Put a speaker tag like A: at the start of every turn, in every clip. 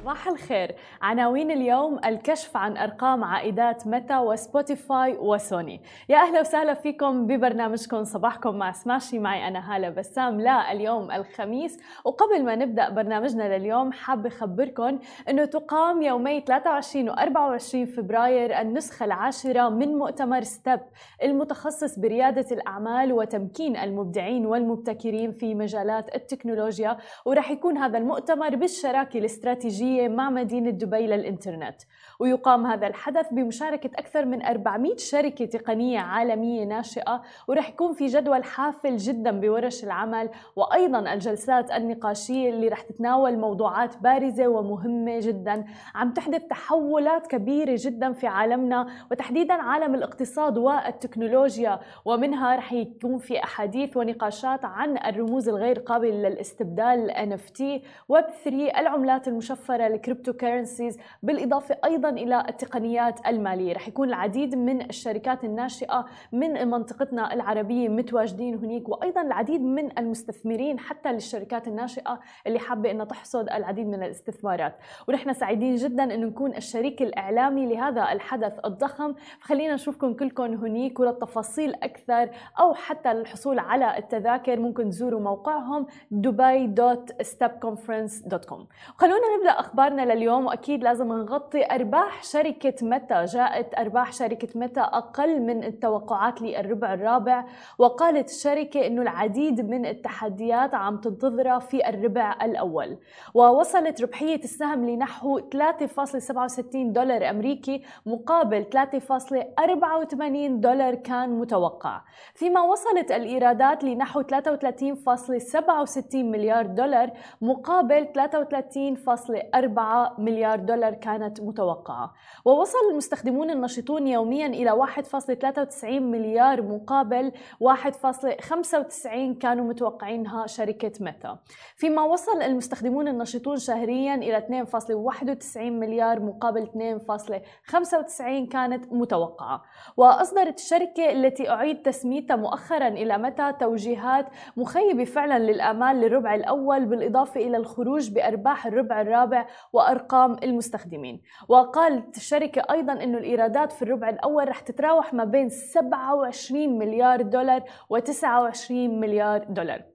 A: صباح الخير. عناوين اليوم الكشف عن أرقام عائدات متى وسبوتيفاي وسوني. يا أهلا وسهلا فيكم ببرنامجكم صباحكم مع سماشي. معي أنا هالة بسام. لا اليوم الخميس. وقبل ما نبدأ برنامجنا لليوم حابة أخبركم أنه تقام يومي 23 و 24 فبراير النسخة العاشرة من مؤتمر ستيب المتخصص بريادة الأعمال وتمكين المبدعين والمبتكرين في مجالات التكنولوجيا. ورح يكون هذا المؤتمر بالشراكة الاستراتيجية مع مدينة دبي للإنترنت. ويقام هذا الحدث بمشاركة أكثر من 400 شركة تقنية عالمية ناشئة ورح يكون في جدول حافل جدا بورش العمل. وأيضا الجلسات النقاشية اللي رح تتناول موضوعات بارزة ومهمة جدا. عم تحدث تحولات كبيرة جدا في عالمنا وتحديدا عالم الاقتصاد والتكنولوجيا. ومنها رح يكون في أحاديث ونقاشات عن الرموز الغير قابلة للاستبدال NFT Web3 العملات المشفرة الكريبتو كرنسيز بالإضافة أيضا إلى التقنيات المالية. رح يكون العديد من الشركات الناشئة من منطقتنا العربية متواجدين هناك وأيضا العديد من المستثمرين حتى للشركات الناشئة اللي حابة أنها تحصد العديد من الاستثمارات. ونحن سعيدين جدا أنه نكون الشريك الإعلامي لهذا الحدث الضخم. فخلينا نشوفكم كلكم هناك وللتفاصيل أكثر أو حتى للحصول على التذاكر ممكن تزوروا موقعهم dubai.stepconference.com خلونا نبدأ أخبارنا لليوم وأكيد لازم نغطي أرباح شركة متى جاءت أرباح شركة متى أقل من التوقعات للربع الرابع وقالت الشركة أنه العديد من التحديات عم تنتظرها في الربع الأول. ووصلت ربحية السهم لنحو 3.67 دولار أمريكي مقابل 3.84 دولار كان متوقع. فيما وصلت الإيرادات لنحو 33.67 مليار دولار مقابل 33.4 مليار دولار كانت متوقعة. ووصل المستخدمون النشطون يوميا إلى 1.93 مليار مقابل 1.95 كانوا متوقعينها شركة ميتا. فيما وصل المستخدمون النشطون شهريا إلى 2.91 مليار مقابل 2.95 كانت متوقعة. وأصدرت الشركة التي أعيد تسميتها مؤخرا إلى متى توجيهات مخيبة فعلا للآمال للربع الأول بالإضافة إلى الخروج بأرباح الربع الرابع وأرقام المستخدمين. وقالت الشركة أيضا أن الإيرادات في الربع الأول رح تتراوح ما بين 27 مليار دولار و29 مليار دولار.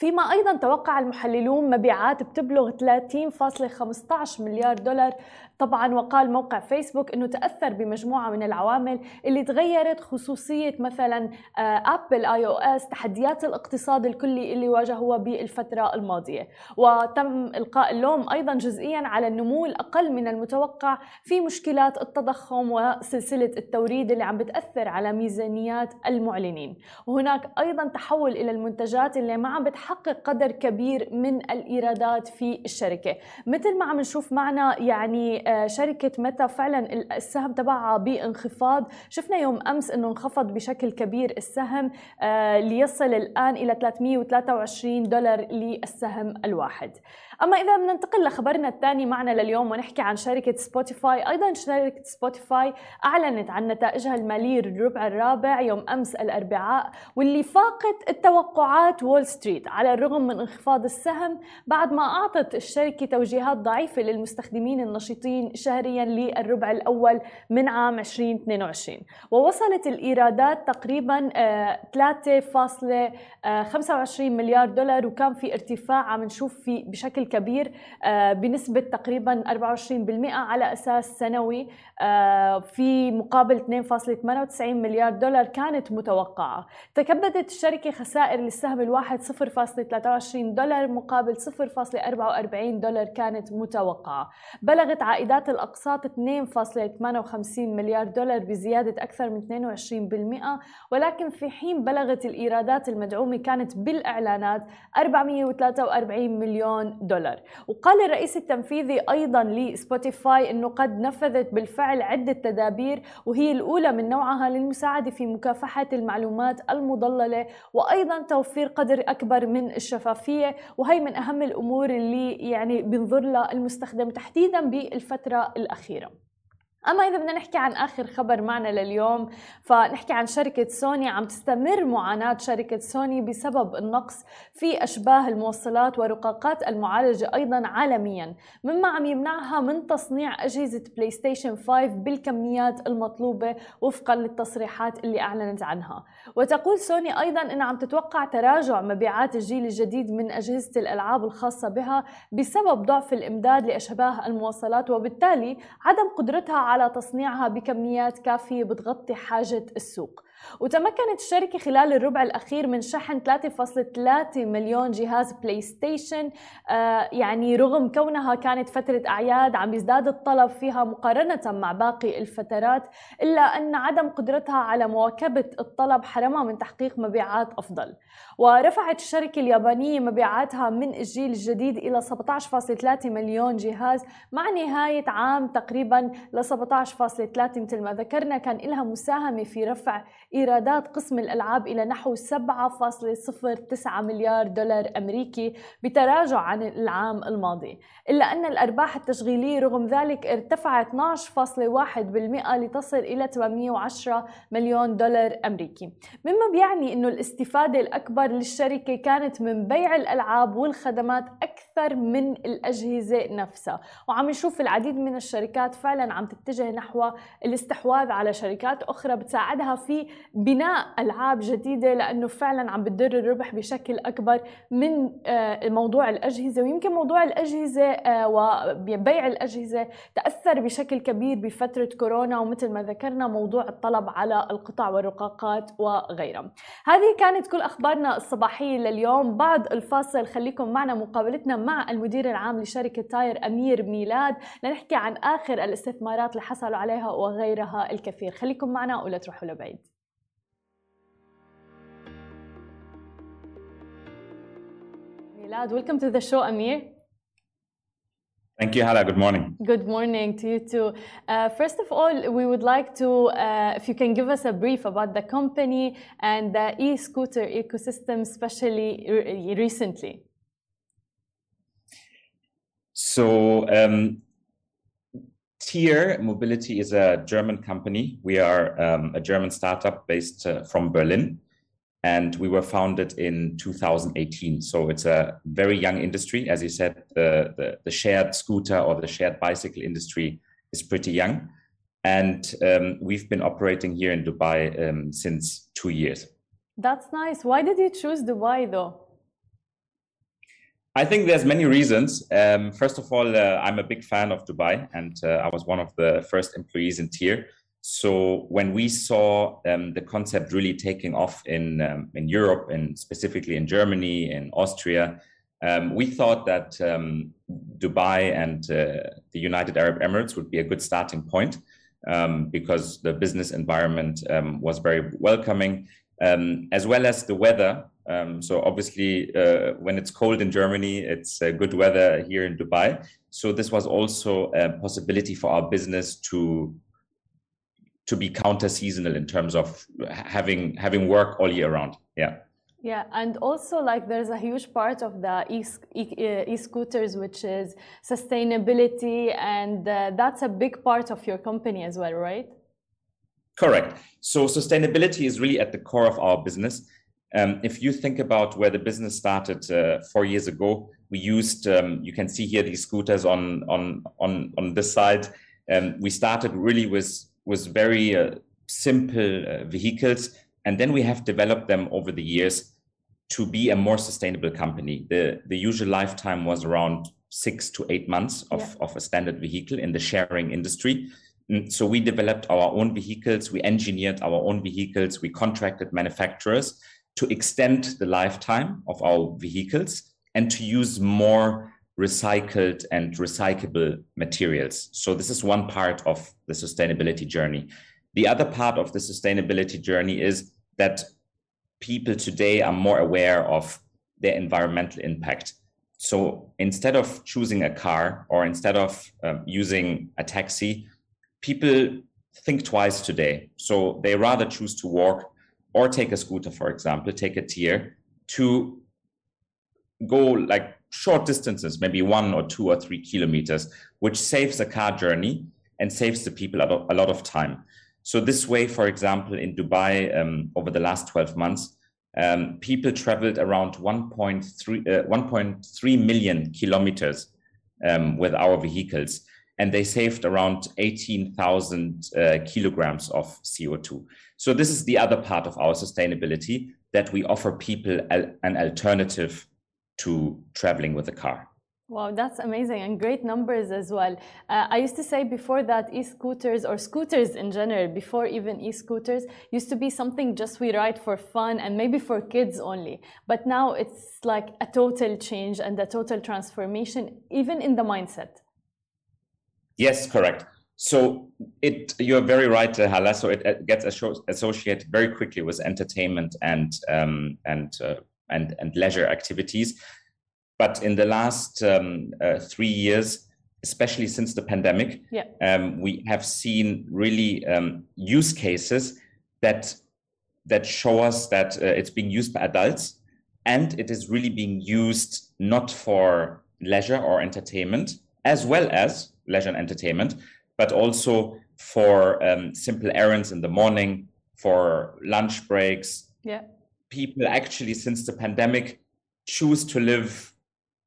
A: فيما أيضا توقع المحللون مبيعات بتبلغ 30.15 مليار دولار. طبعا وقال موقع فيسبوك إنه تأثر بمجموعة من العوامل اللي تغيرت خصوصية مثلا ابل اي أو اس تحديات الاقتصاد الكلي اللي واجهوها بالفترة الماضية. وتم إلقاء اللوم أيضا جزئيا على النمو الأقل من المتوقع في مشكلات التضخم وسلسلة التوريد اللي عم بتأثر على ميزانيات المعلنين. وهناك أيضا تحول إلى المنتجات اللي ما عم بتحقق قدر كبير من الإيرادات في الشركة. مثل ما عم نشوف معنا يعني شركة متى فعلا السهم تبعها بانخفاض. شفنا يوم أمس أنه انخفض بشكل كبير السهم ليصل الآن إلى 323 دولار للسهم الواحد. أما إذا بننتقل لخبرنا الثاني معنا لليوم ونحكي عن شركة سبوتيفاي أيضا شركة سبوتيفاي أعلنت عن نتائجها المالية الربع الرابع يوم أمس الأربعاء واللي فاقت التوقعات وول ستريت على الرغم من انخفاض السهم بعد ما أعطت الشركة توجيهات ضعيفة للمستخدمين النشطين شهريا للربع الأول من عام 2022 ووصلت الإيرادات تقريبا 3.25 مليار دولار وكان في ارتفاع عم نشوف في بشكل كبير بنسبة تقريبا 24% على أساس سنوي في مقابل 2.98 مليار دولار كانت متوقعة. تكبدت الشركة خسائر للسهم الواحد 0.23 دولار مقابل 0.44 دولار كانت متوقعة. بلغت عائدات الأقساط 2.58 مليار دولار بزيادة أكثر من 22% ولكن في حين بلغت الإيرادات المدعومة كانت بالإعلانات 443 مليون دولار. وقال الرئيس التنفيذي أيضا لسبوتيفاي أنه قد نفذت بالفعل عدة تدابير وهي الأولى من نوعها للمساعدة في مكافحة المعلومات المضللة وأيضا توفير قدر أكبر من الشفافية وهي من أهم الأمور اللي يعني بنظر لها المستخدم تحديدا بالفترة الأخيرة. أما إذا بدنا نحكي عن آخر خبر معنا لليوم فنحكي عن شركة سوني عم تستمر معاناة شركة سوني بسبب النقص في أشباه الموصلات ورقاقات المعالجة أيضا عالميا مما عم يمنعها من تصنيع أجهزة بلاي ستيشن 5 بالكميات المطلوبة وفقا للتصريحات اللي أعلنت عنها. وتقول سوني أيضا أنها عم تتوقع تراجع مبيعات الجيل الجديد من أجهزة الألعاب الخاصة بها بسبب ضعف الإمداد لأشباه الموصلات وبالتالي عدم قدرتها على تصنيعها بكميات كافية بتغطي حاجة السوق. وتمكنت الشركة خلال الربع الأخير من شحن 3.3 مليون جهاز بلاي ستيشن آه يعني رغم كونها كانت فترة أعياد عم يزداد الطلب فيها مقارنة مع باقي الفترات إلا أن عدم قدرتها على مواكبة الطلب حرمها من تحقيق مبيعات أفضل. ورفعت الشركة اليابانية مبيعاتها من الجيل الجديد إلى 17.3 مليون جهاز مع نهاية عام تقريبا ل 17.3 مثل ما ذكرنا كان لها مساهمة في رفع إيرادات قسم الألعاب إلى نحو 7.09 مليار دولار أمريكي بتراجع عن العام الماضي إلا أن الأرباح التشغيلية رغم ذلك ارتفعت 12.1% لتصل إلى 810 مليون دولار أمريكي. مما بيعني أنه الاستفادة الأكبر للشركة كانت من بيع الألعاب والخدمات أكثر من الأجهزة نفسها. وعم نشوف العديد من الشركات فعلا عم تتجه نحو الاستحواذ على شركات أخرى بتساعدها في بناء ألعاب جديدة لأنه فعلا عم بتدر الربح بشكل أكبر من آه، موضوع الأجهزة ويمكن موضوع الأجهزة آه، وبيع الأجهزة تأثر بشكل كبير بفترة كورونا ومثل ما ذكرنا موضوع الطلب على القطع والرقاقات وغيرها. هذه كانت كل أخبارنا الصباحية لليوم. بعد الفاصل خليكم معنا مقابلتنا مع المدير العام لشركة تاير أمير ميلاد لنحكي عن آخر الاستثمارات اللي حصلوا عليها وغيرها الكثير. خليكم معنا ولا تروحوا لبعيد. Milad. Welcome to the show, Amir.
B: Thank you, Hala. Good morning.
A: Good morning to you too. Uh, first of all, we would like to, uh, if you can give us a brief about the company and the e-scooter ecosystem, especially re recently.
B: So, um, Tier Mobility is a German company. We are um, a German startup based uh, from Berlin and we were founded in 2018. So it's a very young industry. As you said, the, the, the shared scooter or the shared bicycle industry is pretty young. And um, we've been operating here in Dubai um, since two years.
A: That's nice. Why did you choose Dubai though?
B: I think there's many reasons. Um, first of all, uh, I'm a big fan of Dubai, and uh, I was one of the first employees in Tier. So when we saw um, the concept really taking off in um, in Europe and specifically in Germany and Austria, um, we thought that um, Dubai and uh, the United Arab Emirates would be a good starting point um, because the business environment um, was very welcoming, as well as the weather. so obviously, uh, when it's cold in Germany, it's uh, good weather here in Dubai. So this was also a possibility for our business to to be counter seasonal in terms of having having work all year round. Yeah.
A: Yeah, and also like there's a huge part of the e-scooters, which is sustainability, and uh, that's a big part of your company as well, right?
B: Correct. So sustainability is really at the core of our business. Um, if you think about where the business started uh, four years ago, we used um, you can see here these scooters on on on on this side. Um, we started really with with very uh, simple uh, vehicles. And then we have developed them over the years to be a more sustainable company. The, the usual lifetime was around six to eight months of, yeah. of a standard vehicle in the sharing industry. Mm, so we developed our own vehicles, we engineered our own vehicles, we contracted manufacturers to extend the lifetime of our vehicles and to use more recycled and recyclable materials. So this is one part of the sustainability journey. The other part of the sustainability journey is that people today are more aware of their environmental impact. So instead of choosing a car or instead of um, using a taxi, people think twice today. So they rather choose to walk or take a scooter, for example, take a tier to go like short distances, maybe one or two or three kilometers, which saves a car journey and saves the people a lot of time. So this way, for example, in Dubai, um, over the last 12 months, um, people traveled around 1.3, uh, 1.3 million kilometers um, with our vehicles, and they saved around 18,000 uh, kilograms of CO2. So this is the other part of our sustainability that we offer people an alternative to traveling with a car.
A: Wow, that's amazing and great numbers as well. Uh, I used to say before that e-scooters or scooters in general, before even e-scooters, used to be something just we ride for fun and maybe for kids only. But now it's like a total change and a total transformation, even in the mindset.
B: Yes, correct. So it you're very right, uh, Hala. So it, it gets associated very quickly with entertainment and um, and uh, and and leisure activities. But in the last um, uh, three years, especially since the pandemic,
A: yeah.
B: um, we have seen really um, use cases that that show us that uh, it's being used by adults and it is really being used not for leisure or entertainment as well as leisure and entertainment but also for um, simple errands in the morning for lunch breaks
A: yeah
B: people actually since the pandemic choose to live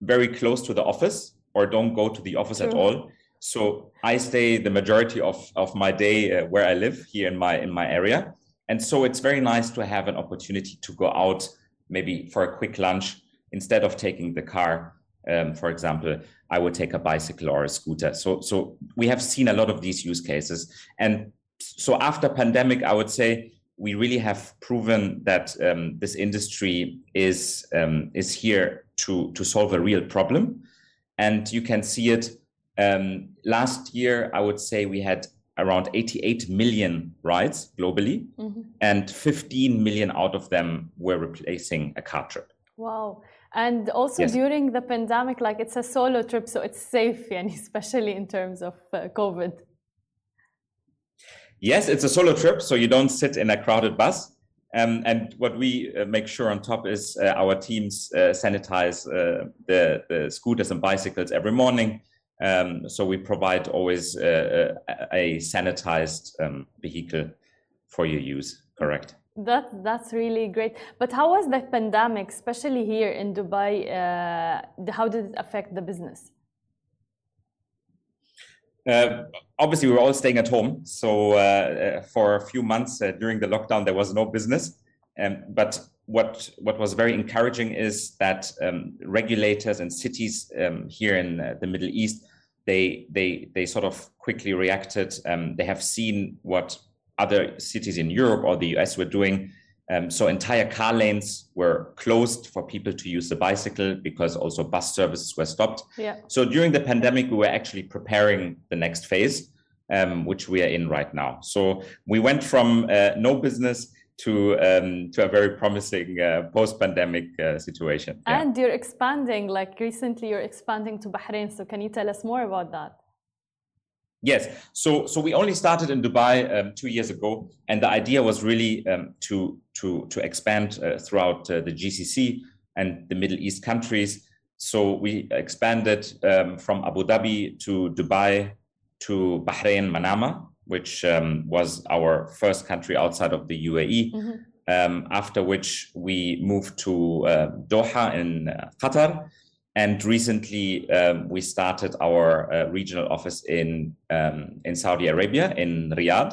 B: very close to the office or don't go to the office True. at all. So I stay the majority of, of my day uh, where I live here in my in my area. And so it's very nice to have an opportunity to go out maybe for a quick lunch instead of taking the car. Um, for example, I would take a bicycle or a scooter. So so we have seen a lot of these use cases. And so after pandemic, I would say we really have proven that um, this industry is um, is here to to solve a real problem, and you can see it. Um, last year, I would say we had around 88 million rides globally, mm-hmm. and 15 million out of them were replacing a car trip.
A: Wow. And also yes. during the pandemic, like it's a solo trip, so it's safe, and especially in terms of uh, COVID.
B: Yes, it's a solo trip, so you don't sit in a crowded bus. Um, and what we uh, make sure on top is uh, our teams uh, sanitize uh, the, the, scooters and bicycles every morning. Um, so we provide always uh, a sanitized um, vehicle for your use. Correct.
A: That that's really great. But how was the pandemic, especially here in Dubai? How did it affect the business?
B: Uh, obviously, we were all staying at home. So uh, uh for a few months uh, during the lockdown, there was no business. Um, but what what was very encouraging is that um, regulators and cities um, here in uh, the Middle East they they they sort of quickly reacted. Um, they have seen what other cities in Europe or the US were doing um, so entire car lanes were closed for people to use the bicycle because also bus services were stopped.
A: Yeah.
B: So during the pandemic, we were actually preparing the next phase, um, which we are in right now. So we went from uh, no business to um, to a very promising uh, post-pandemic uh, situation.
A: Yeah. And you're expanding. Like recently, you're expanding to Bahrain. So can you tell us more about that?
B: Yes. So so we only started in Dubai um, two years ago, and the idea was really um, to to to expand uh, throughout uh, the GCC and the Middle East countries. So we expanded um, from Abu Dhabi to Dubai to Bahrain, Manama, which um, was our first country outside of the UAE. Mm-hmm. Um, after which we moved to uh, Doha in uh, Qatar and recently, um, we started our uh, regional office in um, in Saudi Arabia in Riyadh,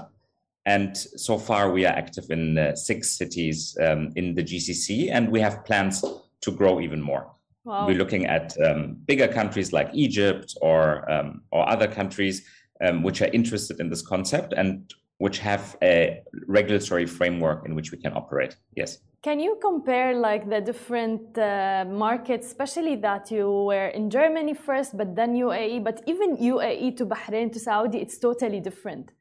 B: and so far we are active in uh, six cities um, in the GCC, and we have plans to grow even more. Wow. We're looking at um, bigger countries like Egypt or um, or other countries um, which are interested in this concept and which have a regulatory framework in which we can operate. Yes.
A: Can you compare like the different uh, markets, especially that you were in Germany first, but then UAE, but even UAE to Bahrain to Saudi, it's totally different.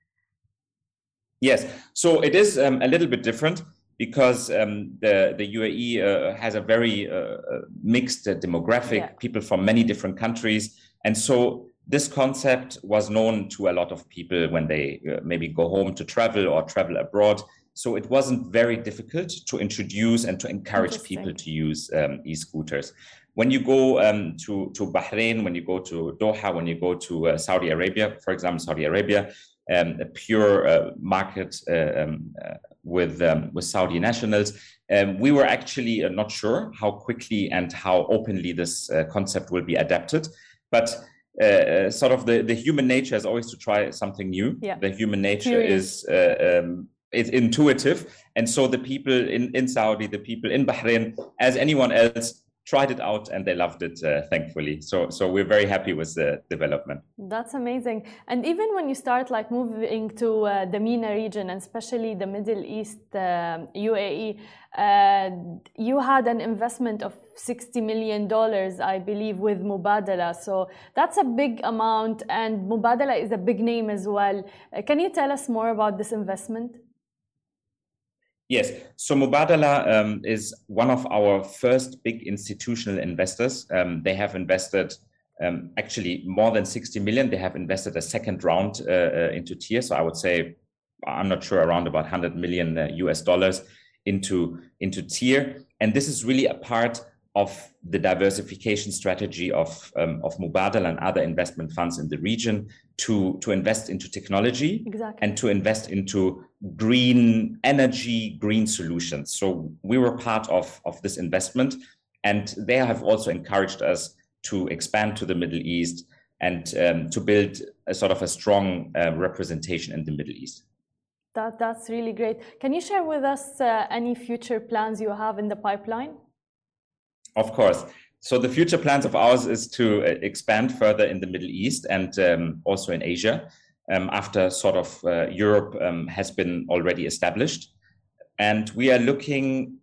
B: Yes, so it is um, a little bit different because um, the the UAE uh, has a very uh, uh, mixed uh, demographic, yeah. people from many different countries, and so this concept was known to a lot of people when they uh, maybe go home to travel or travel abroad so it wasn't very difficult to introduce and to encourage people to use um, e-scooters. when you go um, to, to Bahrain, when you go to Doha, when you go to uh, Saudi Arabia, for example, Saudi Arabia, um, a pure uh, market uh, um, uh, with, um, with Saudi nationals, um, we were actually uh, not sure how quickly and how openly this uh, concept will be adapted. But Uh, uh, sort of the, the human nature is always to try something new.
A: Yeah.
B: The human nature
A: Curious.
B: is uh, um, it's intuitive. And so the people in, in Saudi, the people in Bahrain, as anyone else, tried it out and they loved it, uh, thankfully. So, so we're very happy with the development.
A: That's amazing. And even when you start like moving to uh, the MENA region, and especially the Middle East, uh, UAE, uh, you had an investment of $60 million, I believe, with Mubadala. So that's a big amount, and Mubadala is a big name as well. Uh, can you tell us more about this investment?
B: Yes. So Mubadala um, is one of our first big institutional investors. Um, they have invested um, actually more than 60 million. They have invested a second round uh, uh, into Tier. So I would say, I'm not sure, around about 100 million uh, US dollars into, into Tier. And this is really a part of the diversification strategy of, um, of Mubadala and other investment funds in the region to, to invest into technology
A: Exactly.
B: and to invest into green energy, green solutions. So we were part of, of this investment, and they have also encouraged us to expand to the Middle East and um, to build a sort of a strong uh, representation in the Middle East.
A: That, that's really great. Can you share with us uh, any future plans you have in the pipeline?
B: Of course. So the future plans of ours is to uh, expand further in the Middle East and um, also in Asia um, after sort of uh, Europe um, has been already established. And we are looking,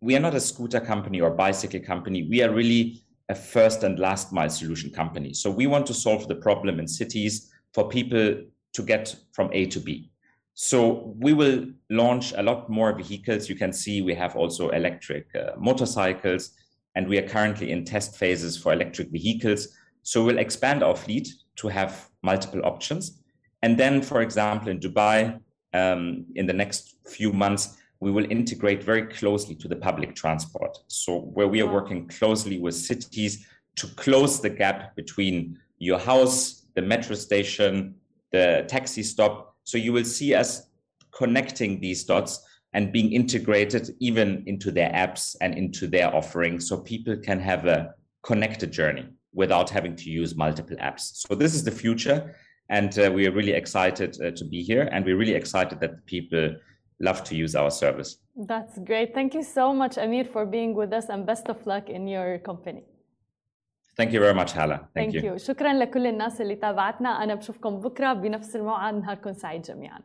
B: we are not a scooter company or bicycle company. We are really a first and last mile solution company. So we want to solve the problem in cities for people to get from A to B. So we will launch a lot more vehicles. You can see we have also electric uh, motorcycles, and we are currently in test phases for electric vehicles. So we'll expand our fleet to have multiple options. And then, for example, in Dubai, um, in the next few months, we will integrate very closely to the public transport. So where we are working closely with cities to close the gap between your house, the metro station, the taxi stop. So you will see us connecting these dots and being integrated even into their apps and into their offerings so people can have a connected journey without having to use multiple apps. So this is the future and uh, we are really excited uh, to be here and we're really excited that people love to use our service.
A: That's great. Thank you so much, Amir, for being with us and best of luck in your company.
B: Thank you very much, Hala. Thank,
A: Thank you. شكرا لكل الناس اللي تابعتنا أنا بشوفكم بكرة بنفس الموعد نهاركم سعيد جميعا